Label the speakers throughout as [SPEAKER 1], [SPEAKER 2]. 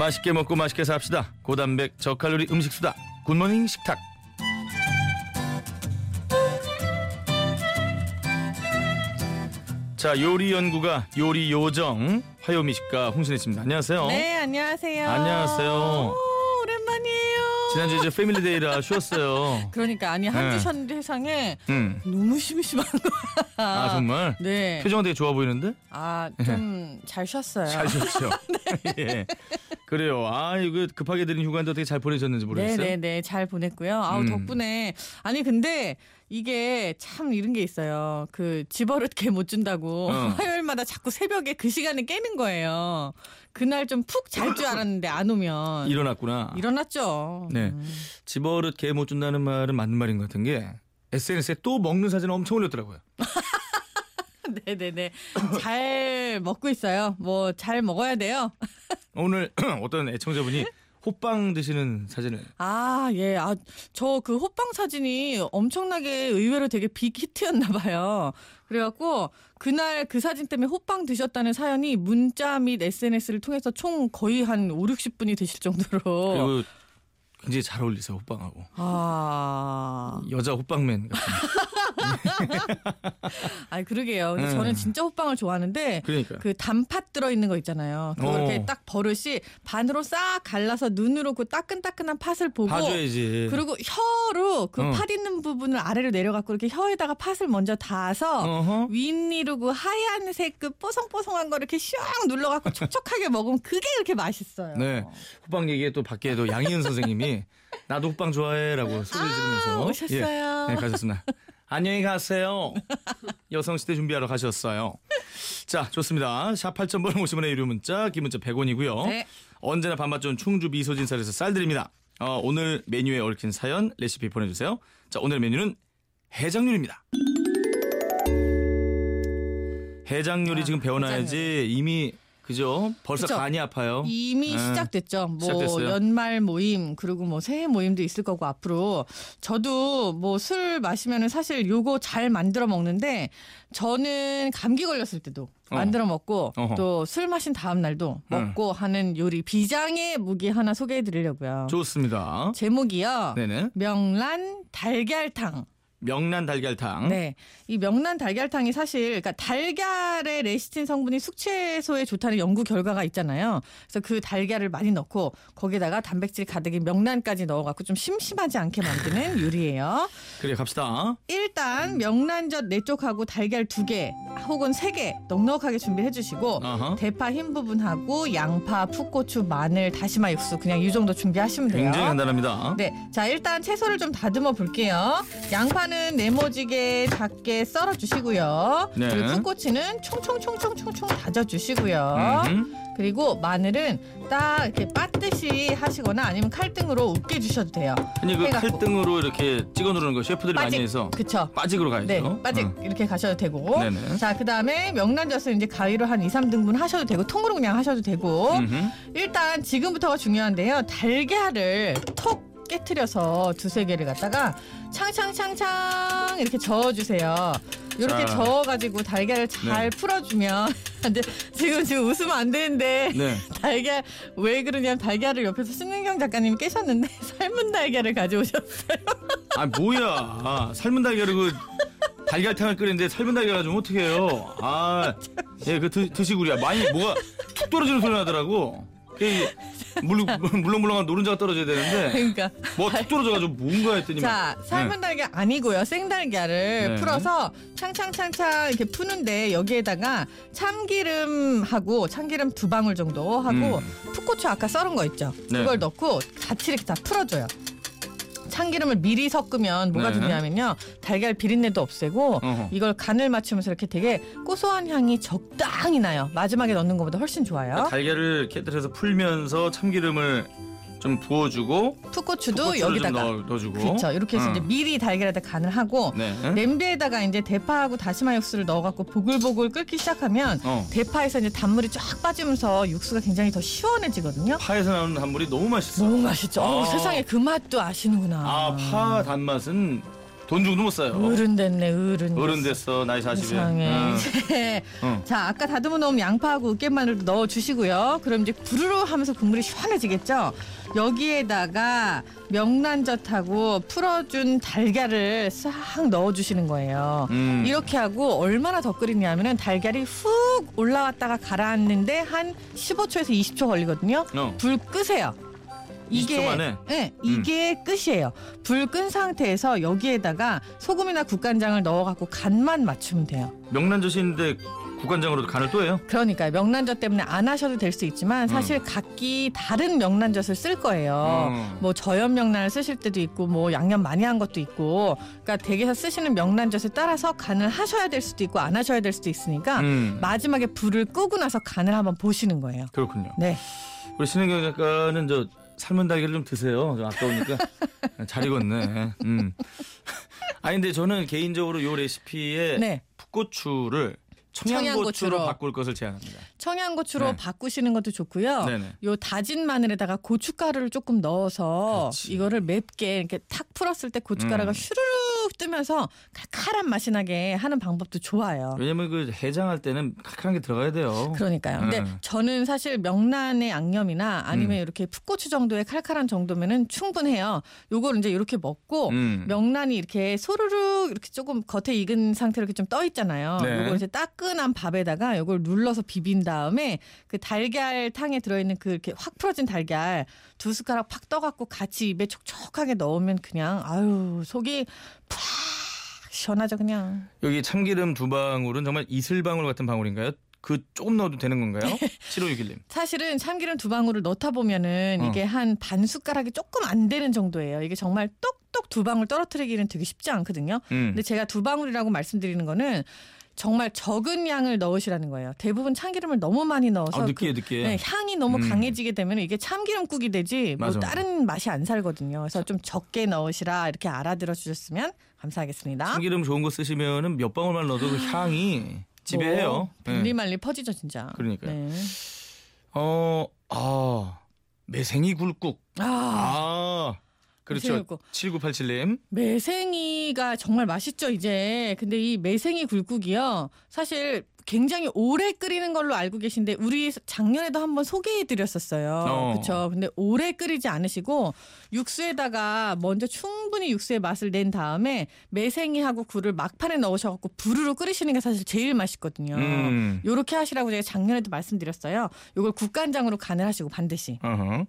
[SPEAKER 1] 맛있게 먹고 맛있게 삽시다. 고단백 저칼로리 음식 수다. 굿모닝 식탁. 자 요리 연구가 요리 요정 화요 미식가 홍신애 씨입니다. 안녕하세요.
[SPEAKER 2] 네, 안녕하세요.
[SPEAKER 1] 안녕하세요.
[SPEAKER 2] 오, 오랜만이에요.
[SPEAKER 1] 지난주 이제 family day라 쉬었어요.
[SPEAKER 2] 그러니까 아니 한
[SPEAKER 1] 네.
[SPEAKER 2] 주 쉬었는데 세상에
[SPEAKER 1] 음.
[SPEAKER 2] 너무 심심한 거야.
[SPEAKER 1] 아 정말
[SPEAKER 2] 네.
[SPEAKER 1] 표정 되게 좋아 보이는데
[SPEAKER 2] 아, 좀 잘 쉬었어요.
[SPEAKER 1] 잘 쉬었죠. 예. 그래요. 아 이거 급하게 드린 휴가인데 어떻게 잘 보내셨는지 모르겠어요.
[SPEAKER 2] 네, 네, 네. 잘 보냈고요. 아우,
[SPEAKER 1] 음.
[SPEAKER 2] 덕분에. 아니, 근데 이게 참 이런 게 있어요. 그 집어릇 개 못 준다고
[SPEAKER 1] 어.
[SPEAKER 2] 화요일마다 자꾸 새벽에 그 시간에 깨는 거예요. 그날 좀 푹 잘 줄 알았는데 안 오면.
[SPEAKER 1] 일어났구나.
[SPEAKER 2] 일어났죠.
[SPEAKER 1] 네.
[SPEAKER 2] 음.
[SPEAKER 1] 집어릇 개 못 준다는 말은 맞는 말인 것 같은 게 SNS에 또 먹는 사진을 엄청 올렸더라고요.
[SPEAKER 2] 네네네. 잘 먹고 있어요. 뭐 잘 먹어야 돼요.
[SPEAKER 1] 오늘 어떤 애청자분이 호빵 드시는 사진을
[SPEAKER 2] 아, 예. 아, 저 그 호빵 사진이 엄청나게 의외로 되게 빅 히트였나 봐요. 그래갖고 그날 그 사진 때문에 호빵 드셨다는 사연이 문자 및 SNS를 통해서 총 거의 한 5, 60분이 되실 정도로.
[SPEAKER 1] 그리고 굉장히 잘 어울리세요 호빵하고
[SPEAKER 2] 아.
[SPEAKER 1] 여자 호빵맨 같은.
[SPEAKER 2] 아니, 그러게요. 근데
[SPEAKER 1] 음.
[SPEAKER 2] 저는 진짜 호빵을 좋아하는데
[SPEAKER 1] 그러니까
[SPEAKER 2] 그 단팥 들어 있는 거 있잖아요. 그거
[SPEAKER 1] 어.
[SPEAKER 2] 이렇게 딱 버릇이 반으로 싹 갈라서 눈으로 그 따끈따끈한 팥을 보고
[SPEAKER 1] 봐줘야지.
[SPEAKER 2] 그리고 혀로 그
[SPEAKER 1] 어.
[SPEAKER 2] 팥 있는 부분을 아래로 내려갖고 이렇게 혀에다가 팥을 먼저 닿아서. 윗니로 그 하얀색 그 뽀송뽀송한 거 이렇게 슉 눌러갖고 촉촉하게 먹으면 그게 그렇게 맛있어요.
[SPEAKER 1] 네. 호빵 얘기에 또 밖에도 양희은 선생님이 나도 호빵 좋아해라고 소리 지르면서
[SPEAKER 2] 아, 오셨어요.
[SPEAKER 1] 예, 네, 가셨습니다. 안녕히 가세요. 여성시대 준비하러 가셨어요. 자, 좋습니다. 샵 8000번 50원의 유료 문자, 긴 문자 100원이고요.
[SPEAKER 2] 네.
[SPEAKER 1] 언제나 밥맛 좋은 충주 미소진쌀에서 쌀 드립니다. 어, 오늘 메뉴에 얽힌 사연, 레시피 보내주세요. 자, 오늘 메뉴는 해장 요리입니다. 해장 요리
[SPEAKER 2] 아,
[SPEAKER 1] 지금 배워놔야지 이미 그죠? 벌써
[SPEAKER 2] 그쵸.
[SPEAKER 1] 간이 아파요.
[SPEAKER 2] 이미
[SPEAKER 1] 네.
[SPEAKER 2] 시작됐죠. 뭐
[SPEAKER 1] 시작됐어요.
[SPEAKER 2] 연말 모임 그리고 뭐 새해 모임도 있을 거고 앞으로 저도 뭐 술 마시면은 사실 요거 잘 만들어 먹는데 저는 감기 걸렸을 때도
[SPEAKER 1] 어.
[SPEAKER 2] 만들어 먹고. 또 술 마신 다음 날도
[SPEAKER 1] 응.
[SPEAKER 2] 먹고 하는 요리 비장의 무기 하나 소개해 드리려고요.
[SPEAKER 1] 좋습니다.
[SPEAKER 2] 제목이요.
[SPEAKER 1] 네네.
[SPEAKER 2] 명란 달걀탕.
[SPEAKER 1] 명란 달걀탕.
[SPEAKER 2] 네. 이 명란 달걀탕이 사실 그러니까 달걀의 레시틴 성분이 숙취해소에 좋다는 연구 결과가 있잖아요. 그래서 그 달걀을 많이 넣고 거기다가 단백질 가득인 명란까지 넣어 갖고 좀 심심하지 않게 만드는 요리예요.
[SPEAKER 1] 그래 갑시다.
[SPEAKER 2] 일단 명란젓 네 쪽하고 달걀 두개 혹은 세개 넉넉하게 준비해 주시고. 대파 흰 부분하고 양파, 풋고추, 마늘, 다시마 육수 그냥 이 정도 준비하시면 돼요.
[SPEAKER 1] 굉장히 간단합니다.
[SPEAKER 2] 네, 자 일단 채소를 좀 다듬어 볼게요. 양파 는 네모지게 작게 썰어 주시고요.
[SPEAKER 1] 네.
[SPEAKER 2] 그리고 풋고추는 총총총총총총 다져 주시고요.
[SPEAKER 1] 음.
[SPEAKER 2] 그리고 마늘은 딱 이렇게 빻듯이 하시거나 아니면 칼등으로 으깨 주셔도 돼요.
[SPEAKER 1] 아니 그
[SPEAKER 2] 해갖고.
[SPEAKER 1] 칼등으로 이렇게 찍어 누르는 거 셰프들이 많이
[SPEAKER 2] 빠직.
[SPEAKER 1] 해서
[SPEAKER 2] 그쵸?
[SPEAKER 1] 빠직으로 가야죠.
[SPEAKER 2] 네, 빠직
[SPEAKER 1] 응.
[SPEAKER 2] 이렇게 가셔도 되고.
[SPEAKER 1] 네네.
[SPEAKER 2] 자, 그 다음에 명란젓을 이제 가위로 한 2, 3등분 하셔도 되고, 통으로 그냥 하셔도 되고.
[SPEAKER 1] 음흠.
[SPEAKER 2] 일단 지금부터가 중요한데요. 달걀을 톡 깨트려서 두세 개를 갖다가 창창창창 이렇게 저어주세요. 이렇게
[SPEAKER 1] 자.
[SPEAKER 2] 저어가지고 달걀을 잘
[SPEAKER 1] 네.
[SPEAKER 2] 풀어주면 근데 지금 지금 웃으면 안 되는데
[SPEAKER 1] 네.
[SPEAKER 2] 달걀 왜 그러냐면 달걀을 옆에서 신민경 작가님이 깨셨는데 삶은 달걀을 가져오셨어요.
[SPEAKER 1] 아 뭐야? 아, 삶은 달걀을 그 달걀탕을 끓이는데 삶은 달걀 가지고 어떻게 해요? 아, 예, 그 드, 드시구리야. 많이 뭐가 툭 떨어지는 소리 나더라고. 그 물렁 물렁물렁한 노른자가 떨어져야 되는데
[SPEAKER 2] 그러니까
[SPEAKER 1] 뭐가 툭 떨어져가지고 뭔가 했더니
[SPEAKER 2] 자, 삶은 달걀 아니고요. 생달걀을
[SPEAKER 1] 네.
[SPEAKER 2] 풀어서 창창창창 이렇게 푸는데 여기에다가 참기름하고 참기름 두 방울 정도 하고 풋고추 아까 썰은 거 있죠.
[SPEAKER 1] 음. 네.
[SPEAKER 2] 그걸 넣고 같이 이렇게 다 풀어줘요. 참기름을 미리 섞으면 뭐가
[SPEAKER 1] 네.
[SPEAKER 2] 좋냐면요 달걀 비린내도 없애고
[SPEAKER 1] 어허.
[SPEAKER 2] 이걸 간을 맞추면서 이렇게 되게 고소한 향이 적당히 나요 마지막에 넣는 것보다 훨씬 좋아요
[SPEAKER 1] 달걀을 깨뜨려서 풀면서 참기름을 좀 부어주고
[SPEAKER 2] 풋고추도
[SPEAKER 1] 풋고추를
[SPEAKER 2] 여기다가
[SPEAKER 1] 좀 넣어, 넣어 주고
[SPEAKER 2] 그렇죠 이렇게 해서
[SPEAKER 1] 응.
[SPEAKER 2] 이제 미리 달걀에다 간을 하고
[SPEAKER 1] 네.
[SPEAKER 2] 냄비에다가 이제 대파하고 다시마 육수를 넣어갖고 보글보글 끓기 시작하면
[SPEAKER 1] 어.
[SPEAKER 2] 대파에서 이제 단물이 쫙 빠지면서 육수가 굉장히 더 시원해지거든요.
[SPEAKER 1] 파에서 나오는 단물이 너무 맛있어.
[SPEAKER 2] 너무 맛있죠.
[SPEAKER 1] 아.
[SPEAKER 2] 세상에 그 맛도 아시는구나.
[SPEAKER 1] 아, 파 단맛은 돈 주고도 못 사요.
[SPEAKER 2] 어른 됐네, 어른.
[SPEAKER 1] 어른 됐어 나이 40에.
[SPEAKER 2] 이상해. 네.
[SPEAKER 1] 응.
[SPEAKER 2] 자, 아까 다듬어 놓은 양파하고 으깨마늘도 넣어 주시고요. 그럼 이제 부르르 하면서 국물이 시원해지겠죠? 여기에다가 명란젓하고 풀어준 달걀을 싹 넣어 주시는 거예요.
[SPEAKER 1] 음.
[SPEAKER 2] 이렇게 하고 얼마나 더 끓이냐면은 달걀이 훅 올라왔다가 가라앉는데 한 15초에서 20초 걸리거든요.
[SPEAKER 1] 어.
[SPEAKER 2] 불 끄세요.
[SPEAKER 1] 20초 만에?
[SPEAKER 2] 네, 이게 끝이에요. 불 끈 상태에서 여기에다가 소금이나 국간장을 넣어갖고 간만 맞추면 돼요.
[SPEAKER 1] 명란젓인데 국간장으로도 간을 또 해요?
[SPEAKER 2] 그러니까 명란젓 때문에 안 하셔도 될 수 있지만 사실
[SPEAKER 1] 음.
[SPEAKER 2] 각기 다른 명란젓을 쓸 거예요.
[SPEAKER 1] 음.
[SPEAKER 2] 뭐 저염 명란을 쓰실 때도 있고 뭐 양념 많이 한 것도 있고 그러니까 댁에서 쓰시는 명란젓에 따라서 간을 하셔야 될 수도 있고 안 하셔야 될 수도 있으니까
[SPEAKER 1] 음.
[SPEAKER 2] 마지막에 불을 끄고 나서 간을 한번 보시는 거예요.
[SPEAKER 1] 그렇군요.
[SPEAKER 2] 네.
[SPEAKER 1] 우리 신은경 작가는 저 삶은 달걀을 좀 드세요. 좀 아까우니까 잘 익었네. 음. 아니 근데 저는 개인적으로 요 레시피에
[SPEAKER 2] 네.
[SPEAKER 1] 풋고추를 청양고추로
[SPEAKER 2] 청양고추로.
[SPEAKER 1] 바꿀 것을 제안합니다.
[SPEAKER 2] 청양고추로
[SPEAKER 1] 네.
[SPEAKER 2] 바꾸시는 것도 좋고요.
[SPEAKER 1] 네네.
[SPEAKER 2] 요 다진 마늘에다가 고춧가루를 조금 넣어서
[SPEAKER 1] 그렇지.
[SPEAKER 2] 이거를 맵게 이렇게 탁 풀었을 때 고춧가루가
[SPEAKER 1] 음.
[SPEAKER 2] 슈르 륵 뜨면서 칼칼한 맛이 나게 하는 방법도 좋아요.
[SPEAKER 1] 왜냐면 그 해장할 때는 칼칼한 게 들어가야 돼요.
[SPEAKER 2] 그러니까요. 근데
[SPEAKER 1] 음.
[SPEAKER 2] 저는 사실 명란의 양념이나 아니면
[SPEAKER 1] 음.
[SPEAKER 2] 이렇게 풋고추 정도의 칼칼한 정도면은 충분해요. 요걸 이제 이렇게 먹고
[SPEAKER 1] 음.
[SPEAKER 2] 명란이 이렇게 소르륵 이렇게 조금 겉에 익은 상태로 이렇게 좀 떠 있잖아요.
[SPEAKER 1] 네.
[SPEAKER 2] 요걸 이제 따끈한 밥에다가 요걸 눌러서 비빈 다음에 그 달걀탕에 들어있는 그 이렇게 확 풀어진 달걀 두 숟가락 팍 떠갖고 같이 입에 촉촉하게 넣으면 그냥 아유 속이 팍 시원하죠 그냥.
[SPEAKER 1] 여기 참기름 두 방울은 정말 이슬방울 같은 방울인가요? 그 조금 넣어도 되는 건가요? 7561님.
[SPEAKER 2] 사실은 참기름 두 방울을 넣다 보면은
[SPEAKER 1] 어.
[SPEAKER 2] 이게 한 반 숟가락이 조금 안 되는 정도예요. 이게 정말 똑똑 두 방울 떨어뜨리기는 되게 쉽지 않거든요.
[SPEAKER 1] 음.
[SPEAKER 2] 근데 제가 두 방울이라고 말씀드리는 거는 정말 적은 양을 넣으시라는 거예요. 대부분 참기름을 너무 많이 넣어서
[SPEAKER 1] 아, 느끼해
[SPEAKER 2] 그,
[SPEAKER 1] 느끼해.
[SPEAKER 2] 네, 향이 너무
[SPEAKER 1] 음.
[SPEAKER 2] 강해지게 되면 이게 참기름국이 되지 뭐
[SPEAKER 1] 맞아, 맞아.
[SPEAKER 2] 다른 맛이 안 살거든요. 그래서 좀 적게 넣으시라 이렇게 알아들어 주셨으면 감사하겠습니다.
[SPEAKER 1] 참기름 좋은 거 쓰시면은 몇 방울만 넣어도 그 향이 지배해요.
[SPEAKER 2] 뭐,
[SPEAKER 1] 네.
[SPEAKER 2] 퍼지죠 진짜.
[SPEAKER 1] 그러니까요.
[SPEAKER 2] 네.
[SPEAKER 1] 어, 아, 매생이 굴국.
[SPEAKER 2] 아,
[SPEAKER 1] 아, 그렇죠.
[SPEAKER 2] 굴국.
[SPEAKER 1] 7987님.
[SPEAKER 2] 매생이가 정말 맛있죠 이제. 근데 이 매생이 굴국이요. 사실 굉장히 오래 끓이는 걸로 알고 계신데 우리 작년에도 한번 소개해 드렸었어요.
[SPEAKER 1] 어.
[SPEAKER 2] 그렇죠. 근데 오래 끓이지 않으시고 육수에다가 먼저 충분히 육수의 맛을 낸 다음에 매생이하고 굴을 막판에 넣으셔 갖고 부르르 끓이시는 게 사실 제일 맛있거든요.
[SPEAKER 1] 음.
[SPEAKER 2] 요렇게 하시라고 제가 작년에도 말씀드렸어요. 요걸 국간장으로 간을 하시고 반드시.
[SPEAKER 1] 어허.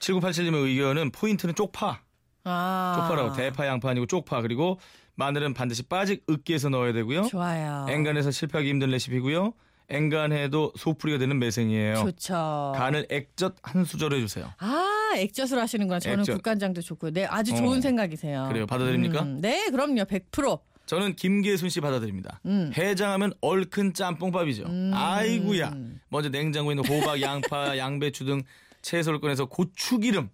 [SPEAKER 1] 7987님의 의견은 포인트는 쪽파.
[SPEAKER 2] 아.
[SPEAKER 1] 쪽파라고 대파 양파 아니고 쪽파 그리고 마늘은 반드시 빠직 으깨서 넣어야 되고요.
[SPEAKER 2] 좋아요.
[SPEAKER 1] 엔간해서 실패하기 힘든 레시피고요. 엔간해도 소풀이가 되는 매생이에요.
[SPEAKER 2] 좋죠.
[SPEAKER 1] 간을 액젓 한 수저로 해주세요.
[SPEAKER 2] 아, 액젓으로 하시는구나. 저는
[SPEAKER 1] 액젓.
[SPEAKER 2] 국간장도 좋고요. 네, 아주
[SPEAKER 1] 어.
[SPEAKER 2] 좋은 생각이세요.
[SPEAKER 1] 그래요. 받아들입니까?
[SPEAKER 2] 음, 네, 그럼요. 100%.
[SPEAKER 1] 저는 김계순 씨 받아들입니다.
[SPEAKER 2] 음.
[SPEAKER 1] 해장하면 얼큰 짬뽕밥이죠. 아이구야. 먼저 냉장고에 있는 호박, 양파, 양배추 등 채소를 꺼내서 고추기름,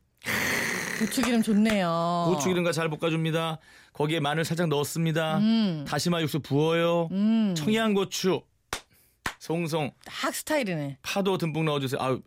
[SPEAKER 2] 고추기름 좋네요.
[SPEAKER 1] 고추기름과 잘 볶아줍니다. 거기에 마늘 살짝 넣었습니다.
[SPEAKER 2] 음.
[SPEAKER 1] 다시마 육수 부어요.
[SPEAKER 2] 음.
[SPEAKER 1] 청양고추, 송송,
[SPEAKER 2] 딱 스타일이네.
[SPEAKER 1] 파도 듬뿍 넣어주세요. 아유,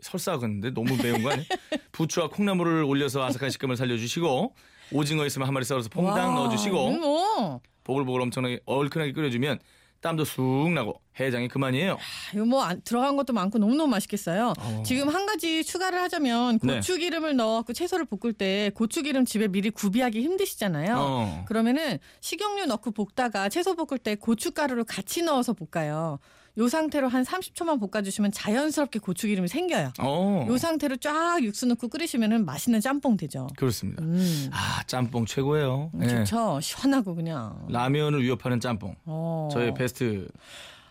[SPEAKER 1] 설사 근데 너무 매운 거 아니에요? 부추와 콩나물을 올려서 아삭한 식감을 살려주시고 오징어 있으면 한 마리 썰어서 퐁당
[SPEAKER 2] 와,
[SPEAKER 1] 넣어주시고
[SPEAKER 2] 음, 뭐.
[SPEAKER 1] 보글보글 엄청나게 얼큰하게 끓여주면 땀도 쑥 나고 해장이 그만이에요.
[SPEAKER 2] 아, 이거 뭐 안- 들어간 것도 많고 너무너무 맛있겠어요.
[SPEAKER 1] 어.
[SPEAKER 2] 지금 한 가지 추가를 하자면
[SPEAKER 1] 네.
[SPEAKER 2] 고추기름을 넣어갖고 채소를 볶을 때 고추기름 집에 미리 구비하기 힘드시잖아요.
[SPEAKER 1] 어.
[SPEAKER 2] 그러면은 식용유 넣고 볶다가 채소 볶을 때 고춧가루를 같이 넣어서 볶아요. 요 상태로 한 30초만 볶아주시면 자연스럽게 고추기름이 생겨요.
[SPEAKER 1] 어.
[SPEAKER 2] 요 상태로 쫙 육수 넣고 끓이시면은 맛있는 짬뽕 되죠.
[SPEAKER 1] 그렇습니다.
[SPEAKER 2] 음,
[SPEAKER 1] 아 짬뽕 최고예요. 예.
[SPEAKER 2] 좋죠. 시원하고 그냥.
[SPEAKER 1] 라면을 위협하는 짬뽕.
[SPEAKER 2] 어.
[SPEAKER 1] 저의 베스트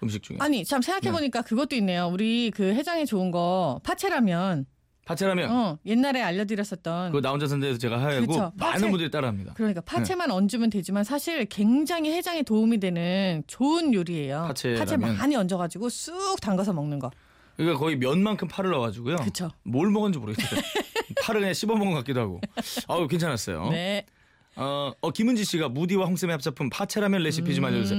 [SPEAKER 1] 음식 중에.
[SPEAKER 2] 아니 참 생각해 보니까 그것도 있네요. 우리 그 해장에 좋은 거 파채라면.
[SPEAKER 1] 파채라면
[SPEAKER 2] 어 옛날에 알려드렸었던.
[SPEAKER 1] 그거 나 혼자 산데에서 제가 하고
[SPEAKER 2] 그쵸.
[SPEAKER 1] 많은
[SPEAKER 2] 파채.
[SPEAKER 1] 분들이 따라합니다.
[SPEAKER 2] 그러니까 파채만 얹으면 되지만 사실 굉장히 해장에 도움이 되는 좋은 요리예요.
[SPEAKER 1] 파채라면.
[SPEAKER 2] 파채 많이 얹어가지고 쑥 담가서 먹는 거.
[SPEAKER 1] 그러니까 거의 면만큼 파를 넣어가지고요.
[SPEAKER 2] 그쵸.
[SPEAKER 1] 뭘 먹었는지 모르겠어요. 파를 그냥 씹어 먹은 것 같기도 하고. 아우 괜찮았어요.
[SPEAKER 2] 네.
[SPEAKER 1] 어, 어, 김은지 씨가 무디와 홍쌤의 합작품 파채라면 레시피 좀 알려주세요.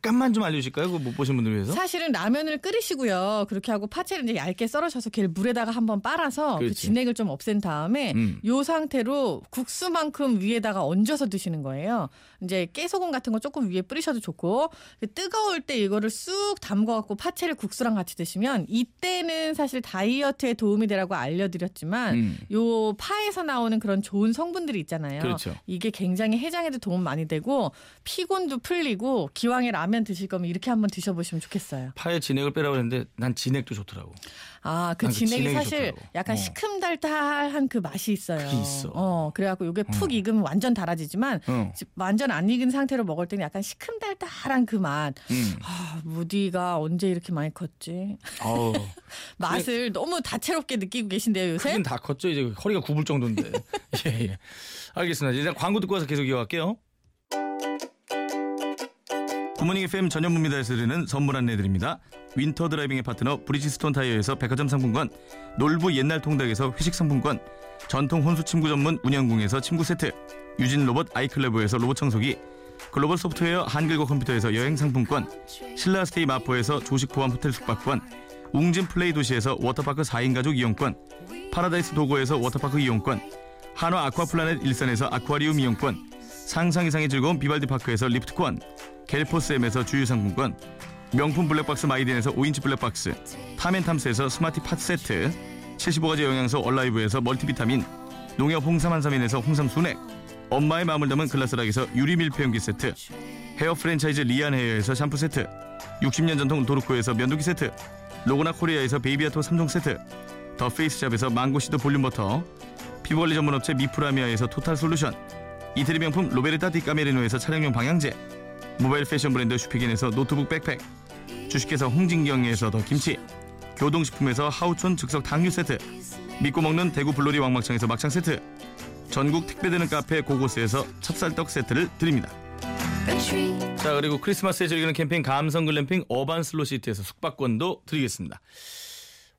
[SPEAKER 1] 잠깐만 좀 알려주실까요? 그거 못 보신 분들 위해서.
[SPEAKER 2] 사실은 라면을 끓이시고요. 그렇게 하고 파채를 이제 얇게 썰으셔서 걔를 물에다가 한번 빨아서 그
[SPEAKER 1] 그렇지.
[SPEAKER 2] 진액을 좀 없앤 다음에
[SPEAKER 1] 음.
[SPEAKER 2] 요 상태로 국수만큼 위에다가 얹어서 드시는 거예요. 이제 깨소금 같은 거 조금 위에 뿌리셔도 좋고 뜨거울 때 이거를 쑥 담궈갖고 파채를 국수랑 같이 드시면 이때는 사실 다이어트에 도움이 되라고 알려드렸지만
[SPEAKER 1] 음.
[SPEAKER 2] 요 파에서 나오는 그런 좋은 성분들이 있잖아요.
[SPEAKER 1] 그렇죠.
[SPEAKER 2] 이게 굉장히 해장에도 도움 많이 되고 피곤도 풀리고 기왕에 라면 드실 거면 이렇게 한번 드셔보시면 좋겠어요.
[SPEAKER 1] 파에 진액을 빼라고 했는데 난 진액도 좋더라고.
[SPEAKER 2] 아,
[SPEAKER 1] 그난그
[SPEAKER 2] 진액이
[SPEAKER 1] 진액이
[SPEAKER 2] 사실
[SPEAKER 1] 좋더라고.
[SPEAKER 2] 약간
[SPEAKER 1] 어.
[SPEAKER 2] 시큼달달한 그 맛이 있어요.
[SPEAKER 1] 그게 있어.
[SPEAKER 2] 어, 그래갖고 요게 푹 익으면 완전 달아지지만
[SPEAKER 1] 어.
[SPEAKER 2] 지- 완전 안 익은 상태로 먹을 때는 약간 시큼달달한 그 맛.
[SPEAKER 1] 음.
[SPEAKER 2] 아, 무디가 언제 이렇게 많이 컸지? 맛을 너무 다채롭게 느끼고 계신데요, 요새?
[SPEAKER 1] 크긴 다 컸죠. 이제 허리가 굽을 정도인데. 예, 예. 알겠습니다. 일단 광고 듣고 와서 계속 이어갈게요. 굿모닝 FM 전현무입니다에서 드리는 선물 안내드립니다. winter driving의 파트너 브리지스톤 타이어에서 백화점 상품권, 놀부 옛날 통닭에서 회식 상품권, 전통 혼수 침구 전문 운현궁에서 침구 세트, 유진 로봇 아이클레보에서 로봇 청소기, 글로벌 소프트웨어 한글과 컴퓨터에서 여행 상품권, 신라스테이 마포에서 조식 포함 호텔 숙박권, 웅진 플레이 도시에서 워터파크 4인 가족 이용권, 파라다이스 도고에서 워터파크 이용권, 한화 아쿠아플라넷 일산에서 아쿠아리움 이용권, 상상 이상의 즐거운 비발디 파크에서 리프트권, 갤포스엠에서 주유상품권, 명품 블랙박스 마이딘에서 5인치 블랙박스, 탐앤탐스에서 스마티 팟 세트, 75가지 영양소 얼라이브에서 멀티비타민, 농협 홍삼 한삼인에서 홍삼 순액, 엄마의 마음을 담은 글라스락에서 유리 밀폐용기 세트, 헤어 프랜차이즈 리안 헤어에서 샴푸 세트, 60년 전통 도르코에서 면도기 세트, 로고나 코리아에서 베이비아토 3종 세트, 더 페이스샵에서 망고시드 볼륨 버터, 피부관리 전문업체 미프라미아에서 total solution, 이태리 명품 로베르타 디 까메리노에서 차량용 방향제, 모바일 패션 브랜드 슈피겐에서 노트북 백팩, 주식회사 홍진경에서 더 김치, 교동식품에서 하우촌 즉석 탕류 세트, 믿고 먹는 대구 블로리 왕막창에서 막창 세트, 전국 택배되는 카페 고고스에서 찹쌀떡 세트를 드립니다. 자 그리고 크리스마스에 즐기는 캠핑 감성 글램핑 어반 슬로 시티에서 숙박권도 드리겠습니다.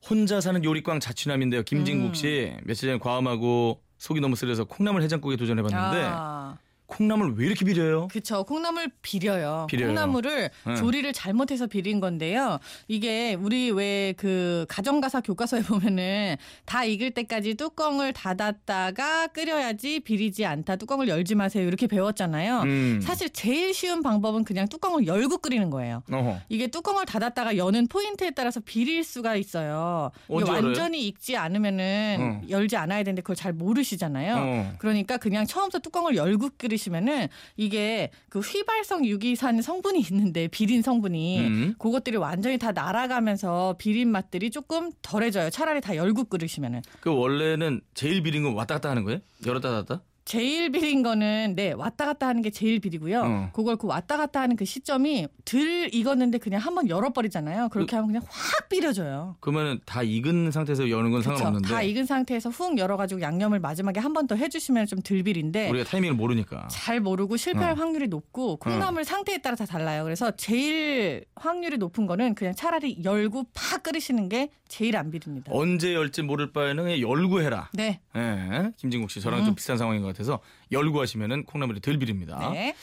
[SPEAKER 1] 혼자 사는 요리광 자취남인데요. 김진국 씨 며칠 전에 과음하고 속이 너무 쓰려서 콩나물 해장국에 도전해봤는데
[SPEAKER 2] 아.
[SPEAKER 1] 콩나물 왜 이렇게 비려요?
[SPEAKER 2] 그쵸. 콩나물 비려요.
[SPEAKER 1] 비려요.
[SPEAKER 2] 콩나물을
[SPEAKER 1] 응.
[SPEAKER 2] 조리를 잘못해서 비린 건데요. 이게 우리 왜 그 가정가사 교과서에 보면은 다 익을 때까지 뚜껑을 닫았다가 끓여야지 비리지 않다. 뚜껑을 열지 마세요. 이렇게 배웠잖아요.
[SPEAKER 1] 음.
[SPEAKER 2] 사실 제일 쉬운 방법은 그냥 뚜껑을 열고 끓이는 거예요.
[SPEAKER 1] 어허.
[SPEAKER 2] 이게 뚜껑을 닫았다가 여는 포인트에 따라서 비릴 수가 있어요. 완전히 익지 않으면은
[SPEAKER 1] 어.
[SPEAKER 2] 열지 않아야 되는데 그걸 잘 모르시잖아요.
[SPEAKER 1] 어.
[SPEAKER 2] 그러니까 그냥 처음부터 뚜껑을 열고 끓이시면은 이게 그 휘발성 유기산 성분이 있는데 비린 성분이
[SPEAKER 1] 음.
[SPEAKER 2] 그것들이 완전히 다 날아가면서 비린 맛들이 조금 덜해져요. 차라리 다 열고 끓이시면은.
[SPEAKER 1] 그 원래는 제일 비린 건 왔다 갔다 하는 거예요? 열었다 닫았다?
[SPEAKER 2] 제일 비린 거는 네 왔다 갔다 하는 게 제일 비리고요.
[SPEAKER 1] 어.
[SPEAKER 2] 그걸 그 왔다 갔다 하는 그 시점이 덜 익었는데 그냥 한번 열어버리잖아요. 그렇게 하면 그냥 확 비려져요.
[SPEAKER 1] 그러면은 다 익은 상태에서 여는 건
[SPEAKER 2] 그쵸?
[SPEAKER 1] 상관없는데
[SPEAKER 2] 다 익은 상태에서 훅 열어가지고 양념을 마지막에 한 번 더 해주시면 좀 덜 비린데
[SPEAKER 1] 우리가 타이밍을 모르니까.
[SPEAKER 2] 잘 모르고 실패할
[SPEAKER 1] 어.
[SPEAKER 2] 확률이 높고 콩나물 상태에 따라 다 달라요. 그래서 제일 확률이 높은 거는 그냥 차라리 열고 팍 끓이시는 게 제일 안 비립니다.
[SPEAKER 1] 언제 열지 모를 바에는 그냥 열고 해라.
[SPEAKER 2] 네.
[SPEAKER 1] 예, 김진국 씨 저랑 좀 비슷한 상황인 것 같아 서 열고 하시면은 콩나물이 덜 비립니다.
[SPEAKER 2] 네.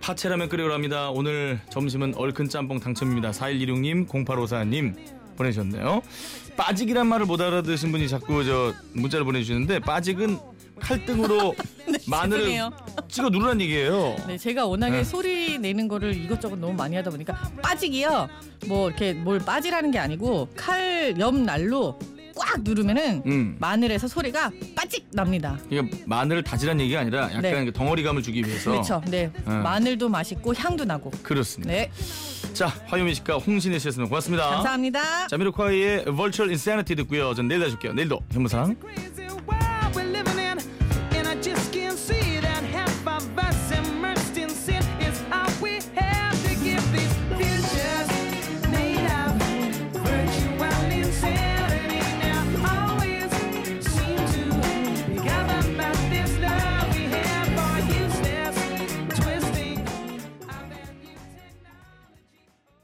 [SPEAKER 1] 파채라면 끓여랍니다. 오늘 점심은 얼큰 짬뽕 당첨입니다. 4116님, 0854님 보내주셨네요. 빠직이란 말을 못 알아듣으신 분이 자꾸 저 문자를 보내주시는데 빠직은 칼등으로 마늘을
[SPEAKER 2] 네, 죄송해요.
[SPEAKER 1] 찍어 누르란 얘기예요.
[SPEAKER 2] 네, 제가 워낙에
[SPEAKER 1] 네.
[SPEAKER 2] 소리 내는 거를 이것저것 너무 많이 하다 보니까 빠지기요. 뭐 이렇게 뭘 빠지라는 게 아니고 칼 옆 날로 꽉 누르면은
[SPEAKER 1] 음.
[SPEAKER 2] 마늘에서 소리가 빠직 납니다.
[SPEAKER 1] 이게 마늘을 다지란 얘기가 아니라 약간
[SPEAKER 2] 네.
[SPEAKER 1] 그 덩어리감을 주기 위해서
[SPEAKER 2] 그렇죠. 네.
[SPEAKER 1] 음.
[SPEAKER 2] 마늘도 맛있고 향도 나고.
[SPEAKER 1] 그렇습니다.
[SPEAKER 2] 네.
[SPEAKER 1] 자, 화요미 식가 홍신혜 씨였습니다. 고맙습니다.
[SPEAKER 2] 감사합니다.
[SPEAKER 1] 자미로콰이의 Virtual Insanity 듣고요. 전 내일 다시 올게요. 내일도 현무상.